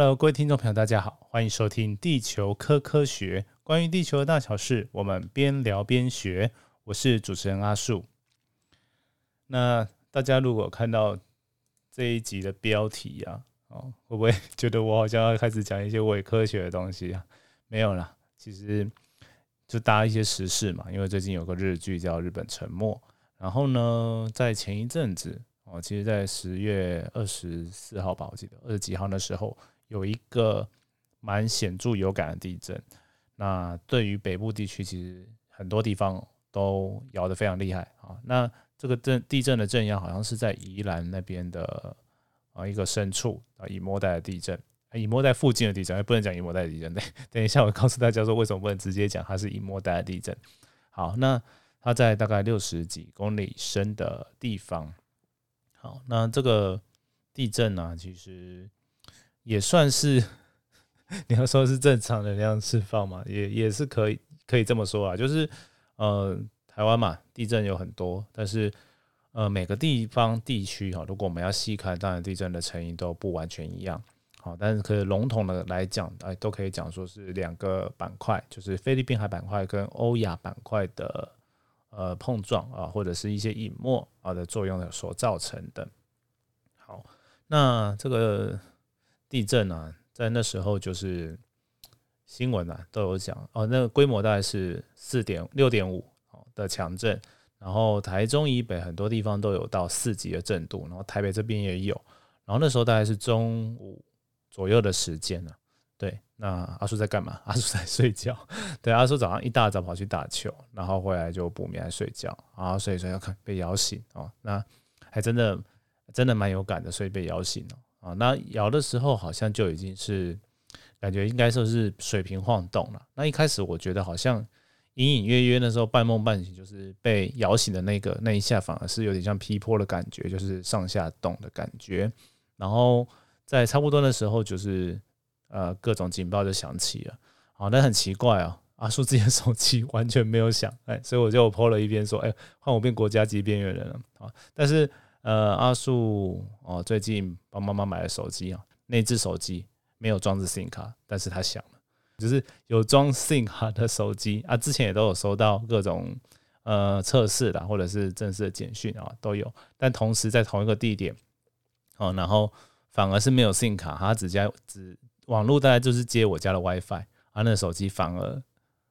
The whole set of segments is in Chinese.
Hello，各位听众朋友，大家好，欢迎收听《地球科科学》，关于地球的大小事，我们边聊边学。我是主持人阿树。那大家如果看到这一集的标题啊，哦，会不会觉得我好像要开始讲一些伪科学的东西啊？没有啦，其实就搭一些时事嘛。因为最近有个日剧叫《日本沉没》，然后呢，在前一阵子哦，其实在十月二十四号吧，我记得二十几号的时候。有一个蛮显著有感的地震，那对于北部地区，其实很多地方都摇得非常厉害啊。那这个震地震的震央好像是在宜兰那边的啊一个深处啊，以莫代的地震，以摩带附近的地震，不能讲以摩带地震。对，等一下我告诉大家说为什么不能直接讲它是以莫代的地震。好，那它在大概六十几公里深的地方。好，那这个地震呢，其实。也算是你要说是正常能量释放嘛，也也是可以可以这么说啊。就是呃，台湾嘛，地震有很多，但是呃，每个地方地区哈，如果我们要细看，当然地震的成因都不完全一样。好，但是可以笼统的来讲，哎，都可以讲说是两个板块，就是菲律宾海板块跟欧亚板块的呃碰撞啊，或者是一些隐没啊的作用的所造成的。好，那这个。地震啊，在那时候就是新闻啊都有讲哦，那个规模大概是四点六点五的强震，然后台中以北很多地方都有到四级的震度，然后台北这边也有，然后那时候大概是中午左右的时间呢。对，那阿叔在干嘛？阿叔在睡觉。对，阿叔早上一大早跑去打球，然后回来就补眠睡觉，然后所以说要看被摇醒哦，那还真的真的蛮有感的，所以被摇醒了。啊，那摇的时候好像就已经是感觉应该说是水平晃动了。那一开始我觉得好像隐隐约约那时候半梦半醒，就是被摇醒的那个那一下，反而是有点像劈坡的感觉，就是上下动的感觉。然后在差不多的时候，就是呃各种警报就响起了。好，那很奇怪啊，阿叔自己的手机完全没有响，哎，所以我就 po 了一边说，哎，换我变国家级边缘人了啊，但是。呃，阿树哦，最近帮妈妈买了手机啊，那只手机没有装置 SIM 卡，但是它响了，就是有装 SIM 卡的手机啊，之前也都有收到各种呃测试的或者是正式的简讯啊，都有，但同时在同一个地点哦，然后反而是没有 SIM 卡，它只加只网络大概就是接我家的 WiFi，啊，那手机反而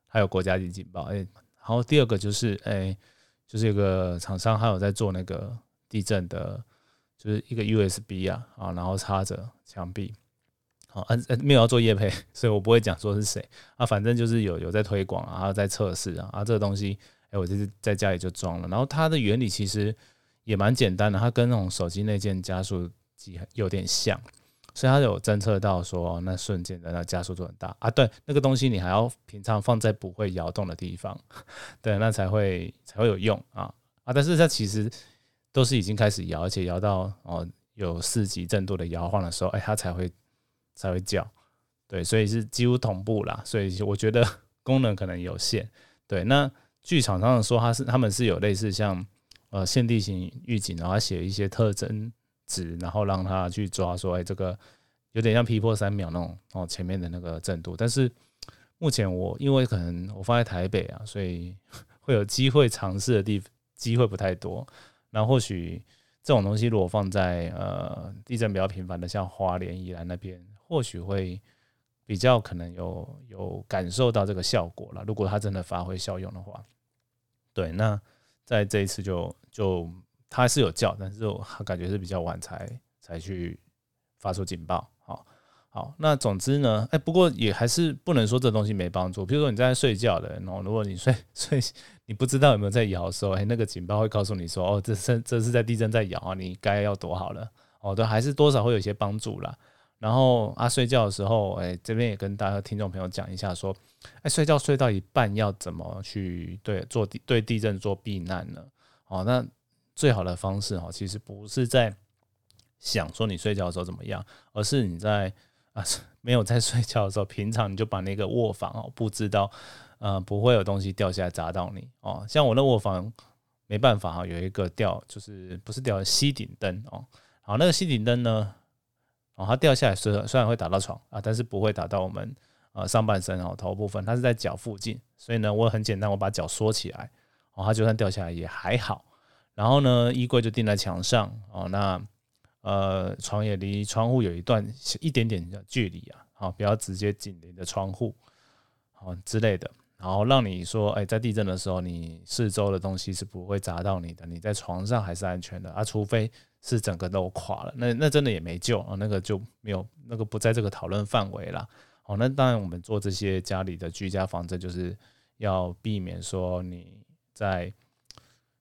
还有国家级警报，哎，然后第二个就是哎，就是有个厂商还有在做那个。地震的，就是一个 USB 啊，啊，然后插着墙壁，好，呃呃，没有要做夜配，所以我不会讲说是谁。啊，反正就是有有在推广啊，在测试啊，啊，这个东西，哎，我就是在家里就装了，然后它的原理其实也蛮简单的，它跟那种手机内建加速机有点像，所以它有侦测到说那瞬间的那加速度很大。啊，对，那个东西你还要平常放在不会摇动的地方，对，那才会才会有用啊。啊，但是它其实。都是已经开始摇，而且摇到哦有四级震度的摇晃的时候，哎，它才会才会叫，对，所以是几乎同步啦。所以我觉得 功能可能有限。对，那剧场上说它是他们是有类似像呃限地形预警，然后写一些特征值，然后让它去抓说，哎，这个有点像劈破三秒那种哦前面的那个震度。但是目前我因为可能我放在台北啊，所以 会有机会尝试的地机会不太多。那或许这种东西如果放在呃地震比较频繁的像花莲、宜兰那边，或许会比较可能有有感受到这个效果了。如果它真的发挥效用的话，对，那在这一次就就它是有叫，但是我感觉是比较晚才才去发出警报。好，好，那总之呢，哎，不过也还是不能说这东西没帮助。比如说你在睡觉的，然后如果你睡 睡。你不知道有没有在摇的时候，哎，那个警报会告诉你说，哦，这是这是在地震在摇啊，你该要躲好了，哦，对，还是多少会有一些帮助啦。然后啊，睡觉的时候，哎，这边也跟大家听众朋友讲一下，说，哎，睡觉睡到一半要怎么去对做地对地震做避难呢？哦，那最好的方式哈，其实不是在想说你睡觉的时候怎么样，而是你在啊没有在睡觉的时候，平常你就把那个卧房哦布置到。呃，不会有东西掉下来砸到你哦。像我那卧房没办法哈，有一个吊，就是不是吊吸顶灯哦。好，那个吸顶灯呢，哦，它掉下来虽虽然会打到床啊，但是不会打到我们呃上半身哦头部分，它是在脚附近，所以呢，我很简单，我把脚缩起来，哦，它就算掉下来也还好。然后呢，衣柜就钉在墙上哦，那呃床也离窗户有一段一点点的距离啊，好，不要直接紧邻着窗户，好之类的。然后让你说，哎，在地震的时候，你四周的东西是不会砸到你的，你在床上还是安全的啊，除非是整个都垮了，那那真的也没救啊，那个就没有那个不在这个讨论范围了。哦，那当然我们做这些家里的居家防震，就是要避免说你在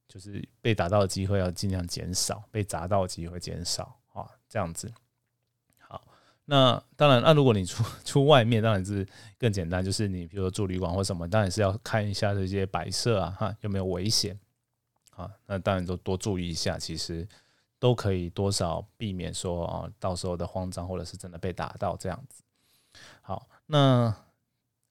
就是被打到的机会要尽量减少，被砸到的机会减少啊，这样子。好那当然，那如果你出 出外面，当然是更简单，就是你比如说住旅馆或什么，当然是要看一下这些摆设啊，哈，有没有危险啊？那当然都多注意一下，其实都可以多少避免说啊，到时候的慌张或者是真的被打到这样子。好，那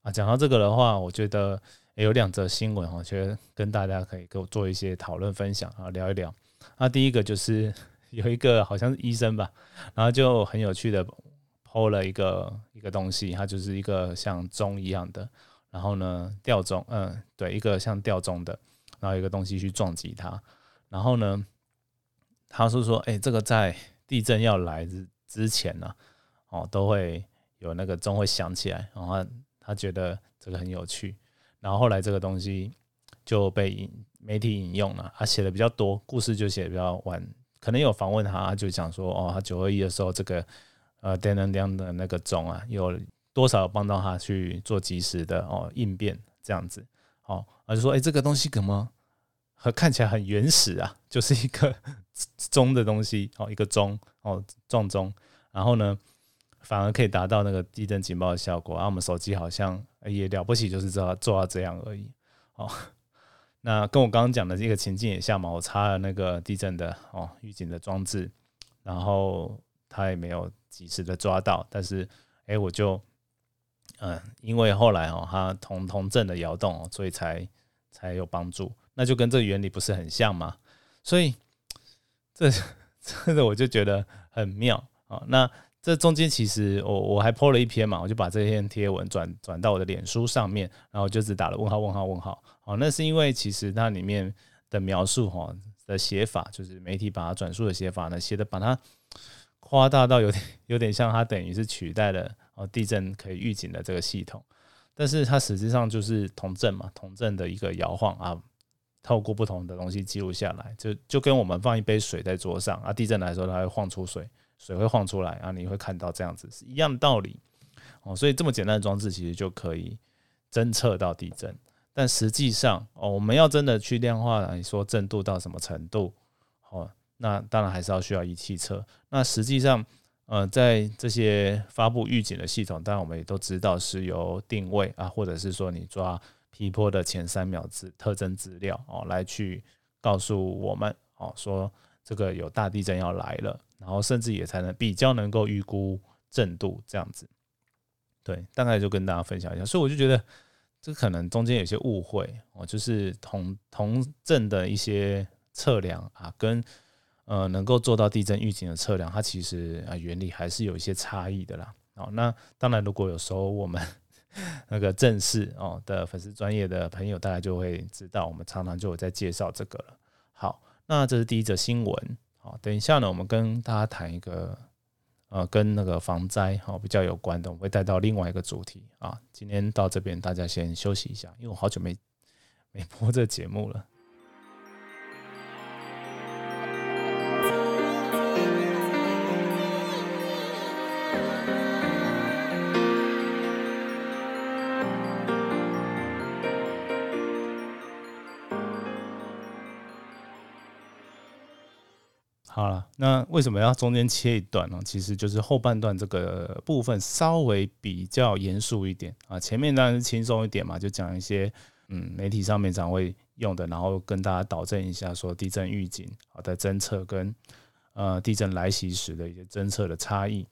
啊讲到这个的话，我觉得有两则新闻，我觉得跟大家可以给我做一些讨论分享啊，聊一聊。那第一个就是有一个好像是医生吧，然后就很有趣的。抛了一个一个东西，它就是一个像钟一样的，然后呢吊钟，嗯，对，一个像吊钟的，然后一个东西去撞击它，然后呢，他是说，哎，这个在地震要来之之前呢，哦，都会有那个钟会响起来，然后他觉得这个很有趣，然后后来这个东西就被引媒体引用了，他写的比较多，故事就写的比较晚，可能有访问他，就讲说，哦，他九二一的时候这个。呃，电能量的那个钟啊，有多少帮到他去做及时的哦应变这样子，哦，而就说，哎，这个东西怎么和看起来很原始啊，就是一个 钟的东西哦，一个钟哦撞钟，然后呢，反而可以达到那个地震警报的效果，而我们手机好像也了不起，就是做做到这样而已，哦，那跟我刚刚讲的这个情境也像嘛，我插了那个地震的哦预警的装置，然后他也没有。及时的抓到，但是哎，我就嗯，因为后来哦，它同同震的摇动，所以才才有帮助。那就跟这原理不是很像吗？所以 这这个我就觉得很妙啊。那这中间其实我我还 po 了一篇嘛，我就把这篇贴文转转到我的脸书上面，然后就只打了问号问号问号。哦，那是因为其实它里面的描述哈的写法，就是媒体把它转述的写法呢，写的把它。夸大到有点有点像，它等于是取代了哦地震可以预警的这个系统，但是它实际上就是同震嘛，同震的一个摇晃啊，透过不同的东西记录下来，就就跟我们放一杯水在桌上啊，地震来说它会晃出水，水会晃出来啊，你会看到这样子是一样的道理哦，所以这么简单的装置其实就可以侦测到地震，但实际上哦，我们要真的去量化来说震度到什么程度哦。那当然还是要需要仪器测。那实际上，呃，在这些发布预警的系统，当然我们也都知道是由定位啊，或者是说你抓皮坡的前三秒资特征资料哦，来去告诉我们哦，说这个有大地震要来了，然后甚至也才能比较能够预估震度这样子。对，大概就跟大家分享一下。所以我就觉得这可能中间有些误会哦，就是同同震的一些测量啊，跟呃，能够做到地震预警的测量，它其实啊原理还是有一些差异的啦。哦，那当然，如果有时候我们 那个正式哦的粉丝专业的朋友，大家就会知道，我们常常就有在介绍这个了。好，那这是第一则新闻。好，等一下呢，我们跟大家谈一个呃跟那个防灾哦比较有关的，我会带到另外一个主题啊。今天到这边，大家先休息一下，因为我好久没没播这节目了。好了，那为什么要中间切一段呢？其实就是后半段这个部分稍微比较严肃一点啊，前面当然是轻松一点嘛，就讲一些嗯媒体上面常会用的，然后跟大家导正一下说地震预警好的侦测跟呃地震来袭时的一些侦测的差异。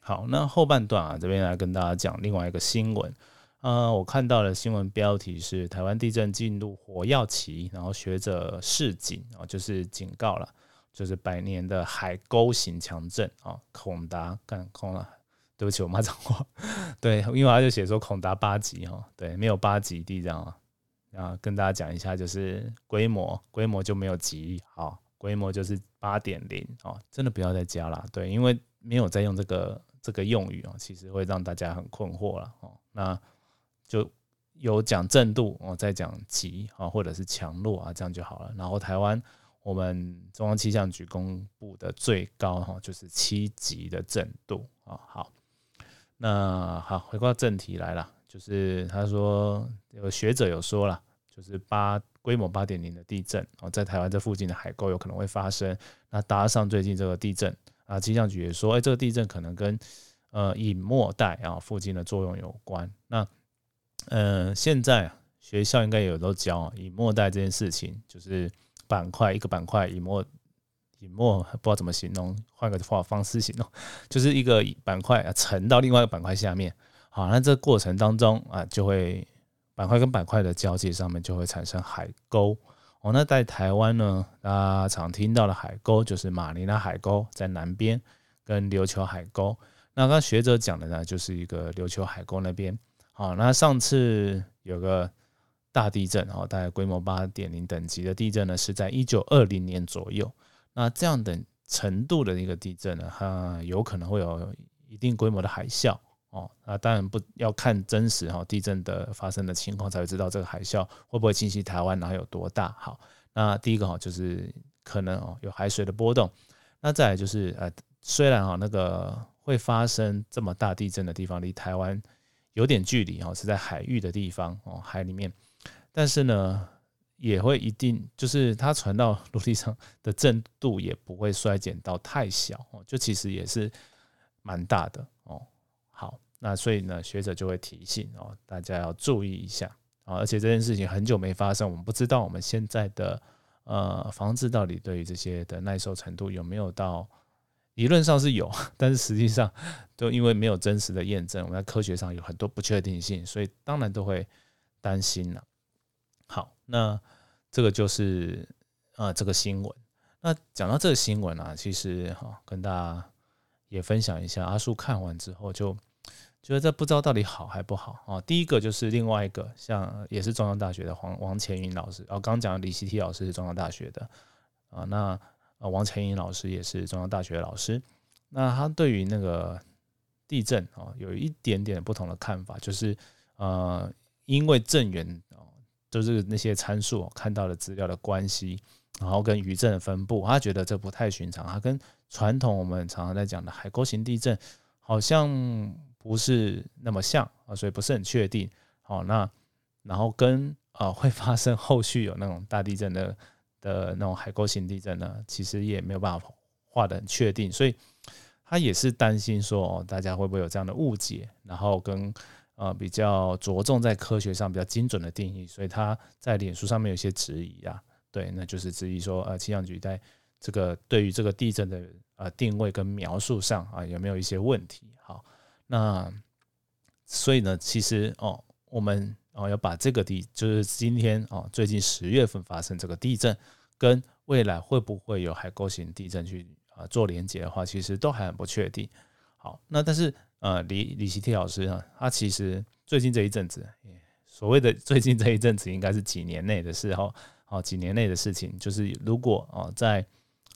好，那后半段啊这边来跟大家讲另外一个新闻啊，我看到的新闻标题是台湾地震进入火药期，然后学者示警啊，就是警告了。就是百年的海沟型强震啊，孔达干空了，对不起，我骂脏话。对，因为他就写说孔达八级哈，对，没有八级地震啊。啊，跟大家讲一下，就是规模，规模就没有级，好，规模就是八点零哦，真的不要再加了，对，因为没有再用这个这个用语哦，其实会让大家很困惑了哦。那就有讲震度哦，再讲级啊，或者是强弱啊，这样就好了。然后台湾。我们中央气象局公布的最高哈就是七级的震度啊。好，那好，回到正题来了，就是他说有学者有说了，就是八规模八点零的地震哦，在台湾这附近的海沟有可能会发生。那搭上最近这个地震啊，气象局也说，哎，这个地震可能跟呃隐没带啊附近的作用有关。那嗯，现在学校应该有都教隐没带这件事情，就是。板块一个板块隐没，隐没不知道怎么形容，换个话方式形容，就是一个板块啊沉到另外一个板块下面，好，那这过程当中啊就会板块跟板块的交界上面就会产生海沟哦。那在台湾呢，大家常听到的海沟就是马尼拉海沟在南边，跟琉球海沟。那刚学者讲的呢，就是一个琉球海沟那边。好，那上次有个。大地震哦，大概规模八点零等级的地震呢，是在一九二零年左右。那这样的程度的一个地震呢，它有可能会有一定规模的海啸哦。那当然不要看真实哈地震的发生的情况，才会知道这个海啸会不会侵袭台湾，然后有多大。好，那第一个哈就是可能哦有海水的波动。那再来就是呃，虽然哈那个会发生这么大地震的地方离台湾有点距离哈，是在海域的地方哦，海里面。但是呢，也会一定就是它传到陆地上的震度也不会衰减到太小哦，就其实也是蛮大的哦。好，那所以呢，学者就会提醒哦，大家要注意一下啊。而且这件事情很久没发生，我们不知道我们现在的呃房子到底对于这些的耐受程度有没有到理论上是有，但是实际上都因为没有真实的验证，我们在科学上有很多不确定性，所以当然都会担心了。那这个就是啊，这个新闻。那讲到这个新闻啊，其实哈，跟大家也分享一下。阿树看完之后就觉得这不知道到底好还不好啊。第一个就是另外一个，像也是中央大学的黄王乾云老师，哦，刚讲李希提老师是中央大学的啊，那啊王乾云老师也是中央大学的老师。那他对于那个地震啊，有一点点不同的看法，就是呃，因为震源。就是那些参数看到的资料的关系，然后跟余震的分布，他觉得这不太寻常，他跟传统我们常常在讲的海沟型地震好像不是那么像啊，所以不是很确定。好，那然后跟啊 会发生后续有那种大地震的的那种海沟型地震呢，其实也没有办法画的很确定，所以他也是担心说哦，大家会不会有这样的误解，然后跟。呃，比较着重在科学上比较精准的定义，所以他在脸书上面有些质疑啊，对，那就是质疑说，呃，气象局在这个对于这个地震的呃定位跟描述上啊，有没有一些问题？好，那所以呢，其实哦，我们哦要把这个地，就是今天哦，最近十月份发生这个地震，跟未来会不会有海沟型地震去啊做连接的话，其实都还很不确定。好，那但是。呃，李李希替老师啊，他其实最近这一阵子，所谓的最近这一阵子，应该是几年内的事哈。好，几年内的事情，就是如果哦，在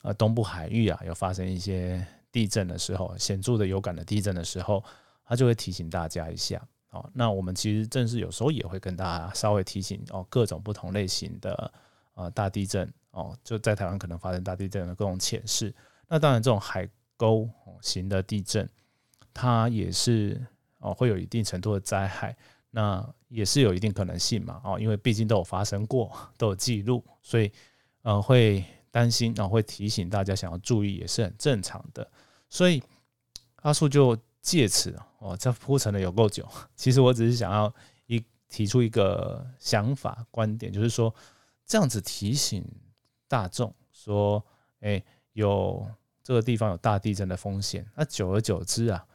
呃东部海域啊，有发生一些地震的时候，显著的有感的地震的时候，他就会提醒大家一下。哦，那我们其实正是有时候也会跟大家稍微提醒哦，各种不同类型的呃大地震哦，就在台湾可能发生大地震的各种浅示。那当然，这种海沟型的地震。它也是哦，会有一定程度的灾害，那也是有一定可能性嘛哦，因为毕竟都有发生过，都有记录，所以呃会担心，然后会提醒大家想要注意，也是很正常的。所以阿树就借此哦，这铺陈的有够久。其实我只是想要一提出一个想法观点，就是说这样子提醒大众说，哎，有这个地方有大地震的风险，那久而久之啊。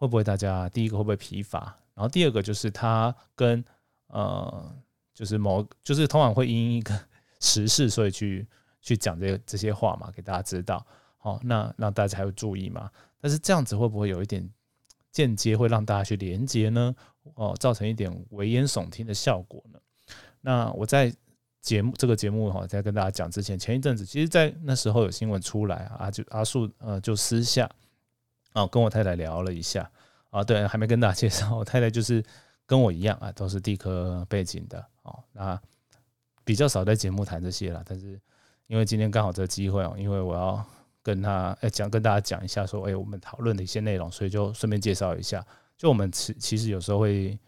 会不会大家第一个会不会疲乏？然后第二个就是它跟呃，就是某就是通常会因一个时事，所以去去讲这这些话嘛，给大家知道。好，那让大家才会注意嘛。但是这样子会不会有一点间接会让大家去连接呢？哦，造成一点危言耸听的效果呢？那我在节目这个节目哈，在跟大家讲之前，前一阵子其实，在那时候有新闻出来啊，就阿树呃就私下啊跟我太太聊了一下啊，对，还没跟大家介绍，我太太就是跟我一样啊，都是地科背景的哦，那比较少在节目谈这些了，但是因为今天刚好这个机会哦，因为我要。跟他哎讲，跟大家讲一下，说哎，我们讨论的一些内容，所以就顺便介绍一下。就我们其其实有时候会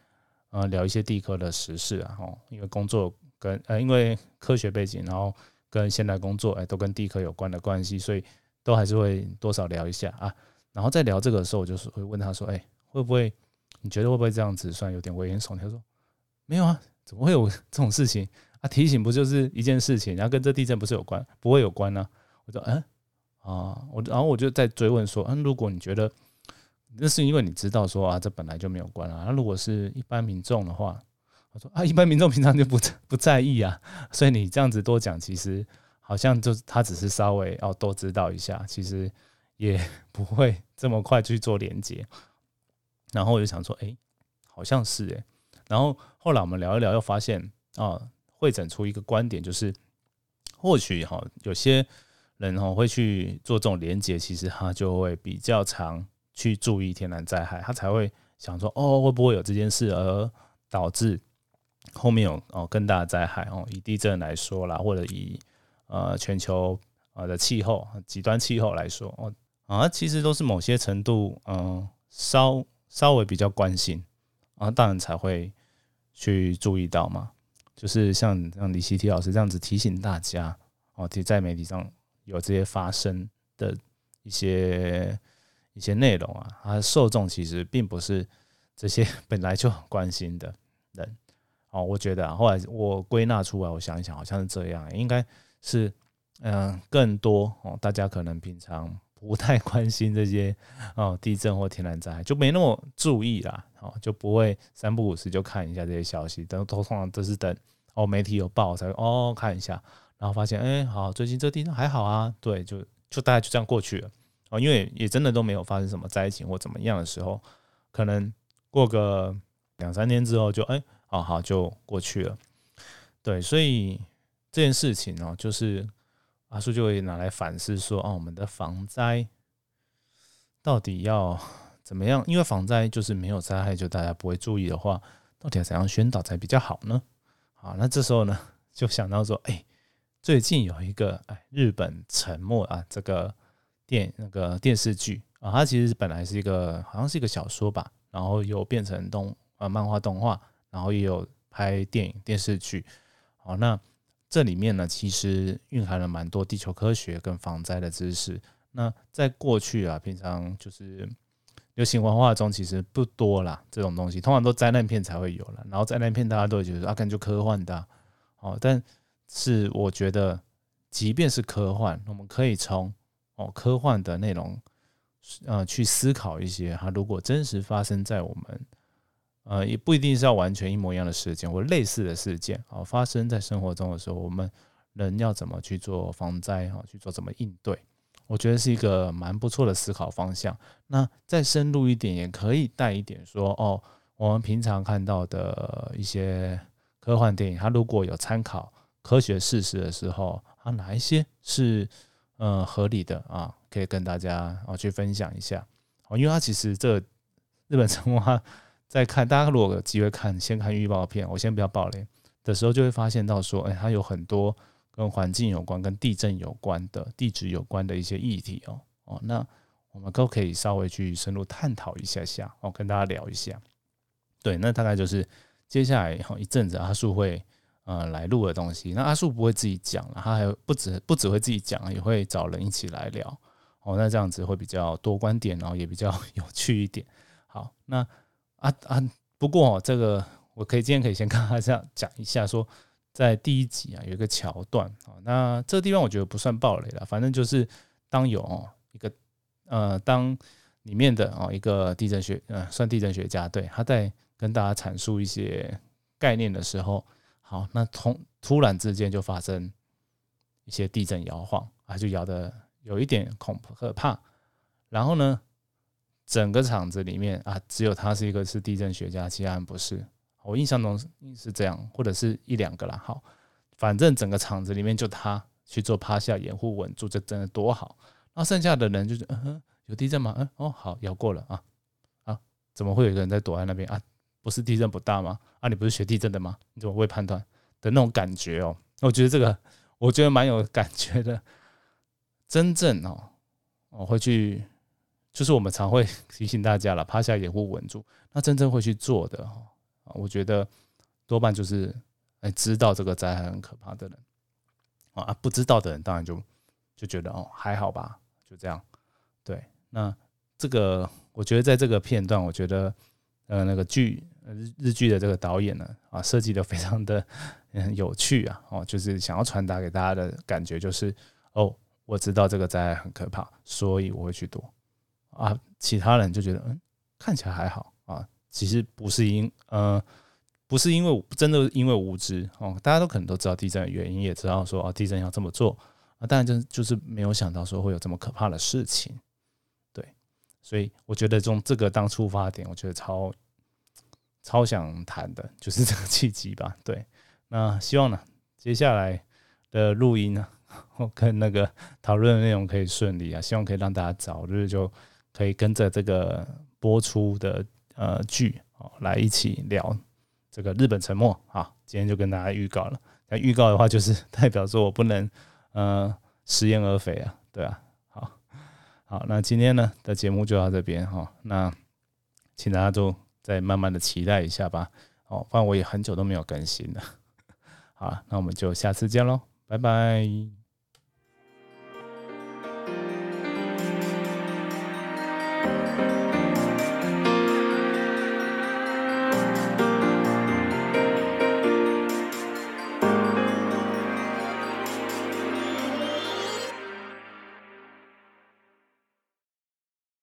呃聊一些地科的时事啊，哦，因为工作跟呃因为科学背景，然后跟现代工作哎都跟地科有关的关系，所以都还是会多少聊一下啊。然后在聊这个的时候，我就是会问他说，哎，会不会你觉得会不会这样子算有点危言耸听？他说没有啊，怎么会有这种事情啊？提醒不就是一件事情，然后跟这地震不是有关，不会有关呢？我说嗯。啊，我然后我就在追问说，嗯，如果你觉得那是因为你知道说啊，这本来就没有关啊，那如果是一般民众的话，我说啊，一般民众平常就不 不在意啊，所以你这样子多讲，其实好像就他只是稍微要多知道一下，其实也 不会这么快去做连接。然后我就想说，哎，好像是哎，然后后来我们聊一聊，又发现啊，会诊出一个观点，就是或许哈有些。人哦会去做这种连接，其实他就会比较常去注意天然灾害，他才会想说哦会不会有这件事而导致后面有哦更大的灾害哦。以地震来说啦，或者以呃全球啊的气候极端气候来说哦啊，其实都是某些程度嗯稍稍微比较关心啊，当然才会去注意到嘛。就是像像李希提老师这样子提醒大家哦，提在媒体上。有这些发生的一些一些内容啊，它受众其实并不是这些 本来就很关心的人哦。我觉得啊，后来我归纳出来，我想一想，好像是这样，应该是嗯，更多哦，大家可能平常不太关心这些 哦，地震或天然灾害，就没那么注意啦，哦，就不会三不五时就看一下这些消息，等都通常都是等哦媒体有报才哦看一下。然后发现，哎，好，最近这地震还好啊，对，就就大概就这样过去了哦，因为也真的都没有发生什么灾情或怎么样的时候，可能过个两三天之后，就哎，好好就过去了，对，所以这件事情哦，就是阿叔就会拿来反思说，哦，我们的防灾到底要怎么样？因为防灾就是没有灾害，就大家不会注意的话，到底要怎样宣导才比较好呢？好，那这时候呢，就想到说，哎。最近有一个哎，日本沉默啊，这个电那个电视剧啊，它其实本来是一个好像是一个小说吧，然后有变成动呃漫画动画，然后也有拍电影电视剧。好，那这里面呢，其实蕴含了蛮多地球科学跟防灾的知识。那在过去啊，平常就是流行文化中其实不多啦，这种东西通常都灾难片才会有了。然后灾难片大家都会觉得啊，感觉科幻的哦，但是我觉得，即便是科幻，我们可以从哦科幻的内容，呃去思考一些哈，如果真实发生在我们，呃也不一定是要完全一模一样的事件或类似的事件啊，发生在生活中的时候，我们人要怎么去做防灾哈，去做怎么应对？我觉得是一个蛮不错的思考方向。那再深入一点，也可以带一点说哦，我们平常看到的一些科幻电影，它如果有参考。科学事实的时候啊，哪一些是呃合理的啊？可以跟大家啊去分享一下哦。因为它其实这日本神话在看，大家如果有机会看，先看预告片，我先不要爆雷的时候，就会发现到说，哎，它有很多跟环境有关、跟地震有关的、地质有关的一些议题哦哦。那我们都可以稍微去深入探讨一下下哦，跟大家聊一下。对，那大概就是接下来一阵子阿树会。呃，来录的东西，那阿树不会自己讲了，他还不止不只会自己讲，也会找人一起来聊哦。那这样子会比较多观点，然后也比较有趣一点。好，那啊啊，不过这个我可以今天可以先跟大家讲一下，说在第一集啊有一个桥段啊，那这个地方我觉得不算暴雷了，反正就是当有一个呃当里面的哦一个地震学呃算地震学家对他在跟大家阐述一些概念的时候。好，那突突然之间就发生一些地震摇晃啊，就摇的有一点恐可怕。然后呢，整个场子里面啊，只有他是一个是地震学家，其他人不是。我印象中是这样，或者是一两个啦。好，反正整个场子里面就他去做趴下掩护稳住，这真的多好。那剩下的人就是，嗯哼，有地震吗？嗯，哦，好，摇过了啊啊，怎么会有一个人在躲在那边啊？不是地震不大吗？啊，你不是学地震的吗？你怎么会判断的那种感觉哦？我觉得这个，我觉得蛮有感觉的。真正哦，我会去，就是我们常会提醒大家了，趴下掩护稳住。那真正会去做的哦。我觉得多半就是哎，知道这个灾害很可怕的人啊，不知道的人当然就就觉得哦还好吧，就这样。对，那这个我觉得在这个片段，我觉得呃那个剧日日剧的这个导演呢啊设计的非常的有趣啊哦，就是想要传达给大家的感觉就是哦我知道这个灾害很可怕，所以我会去躲啊。其他人就觉得嗯看起来还好啊。其实不是因呃，不是因为真的因为无知哦，大家都可能都知道地震的原因，也知道说啊地震要这么做啊，当然就就是没有想到说会有这么可怕的事情，对，所以我觉得从这个当出发点，我觉得超超想谈的就是这个契机吧，对，那希望呢接下来的录音呢，跟那个讨论的内容可以顺利啊，希望可以让大家早日就可以跟着这个播出的。呃，剧哦，来一起聊这个日本沉默啊！今天就跟大家预告了。那预告的话，就是代表说我不能呃食言而肥啊，对啊。好，好，那今天呢的节目就到这边哈。那请大家都再慢慢的期待一下吧。哦，不然我也很久都没有更新了。好，那我们就下次见喽，拜拜。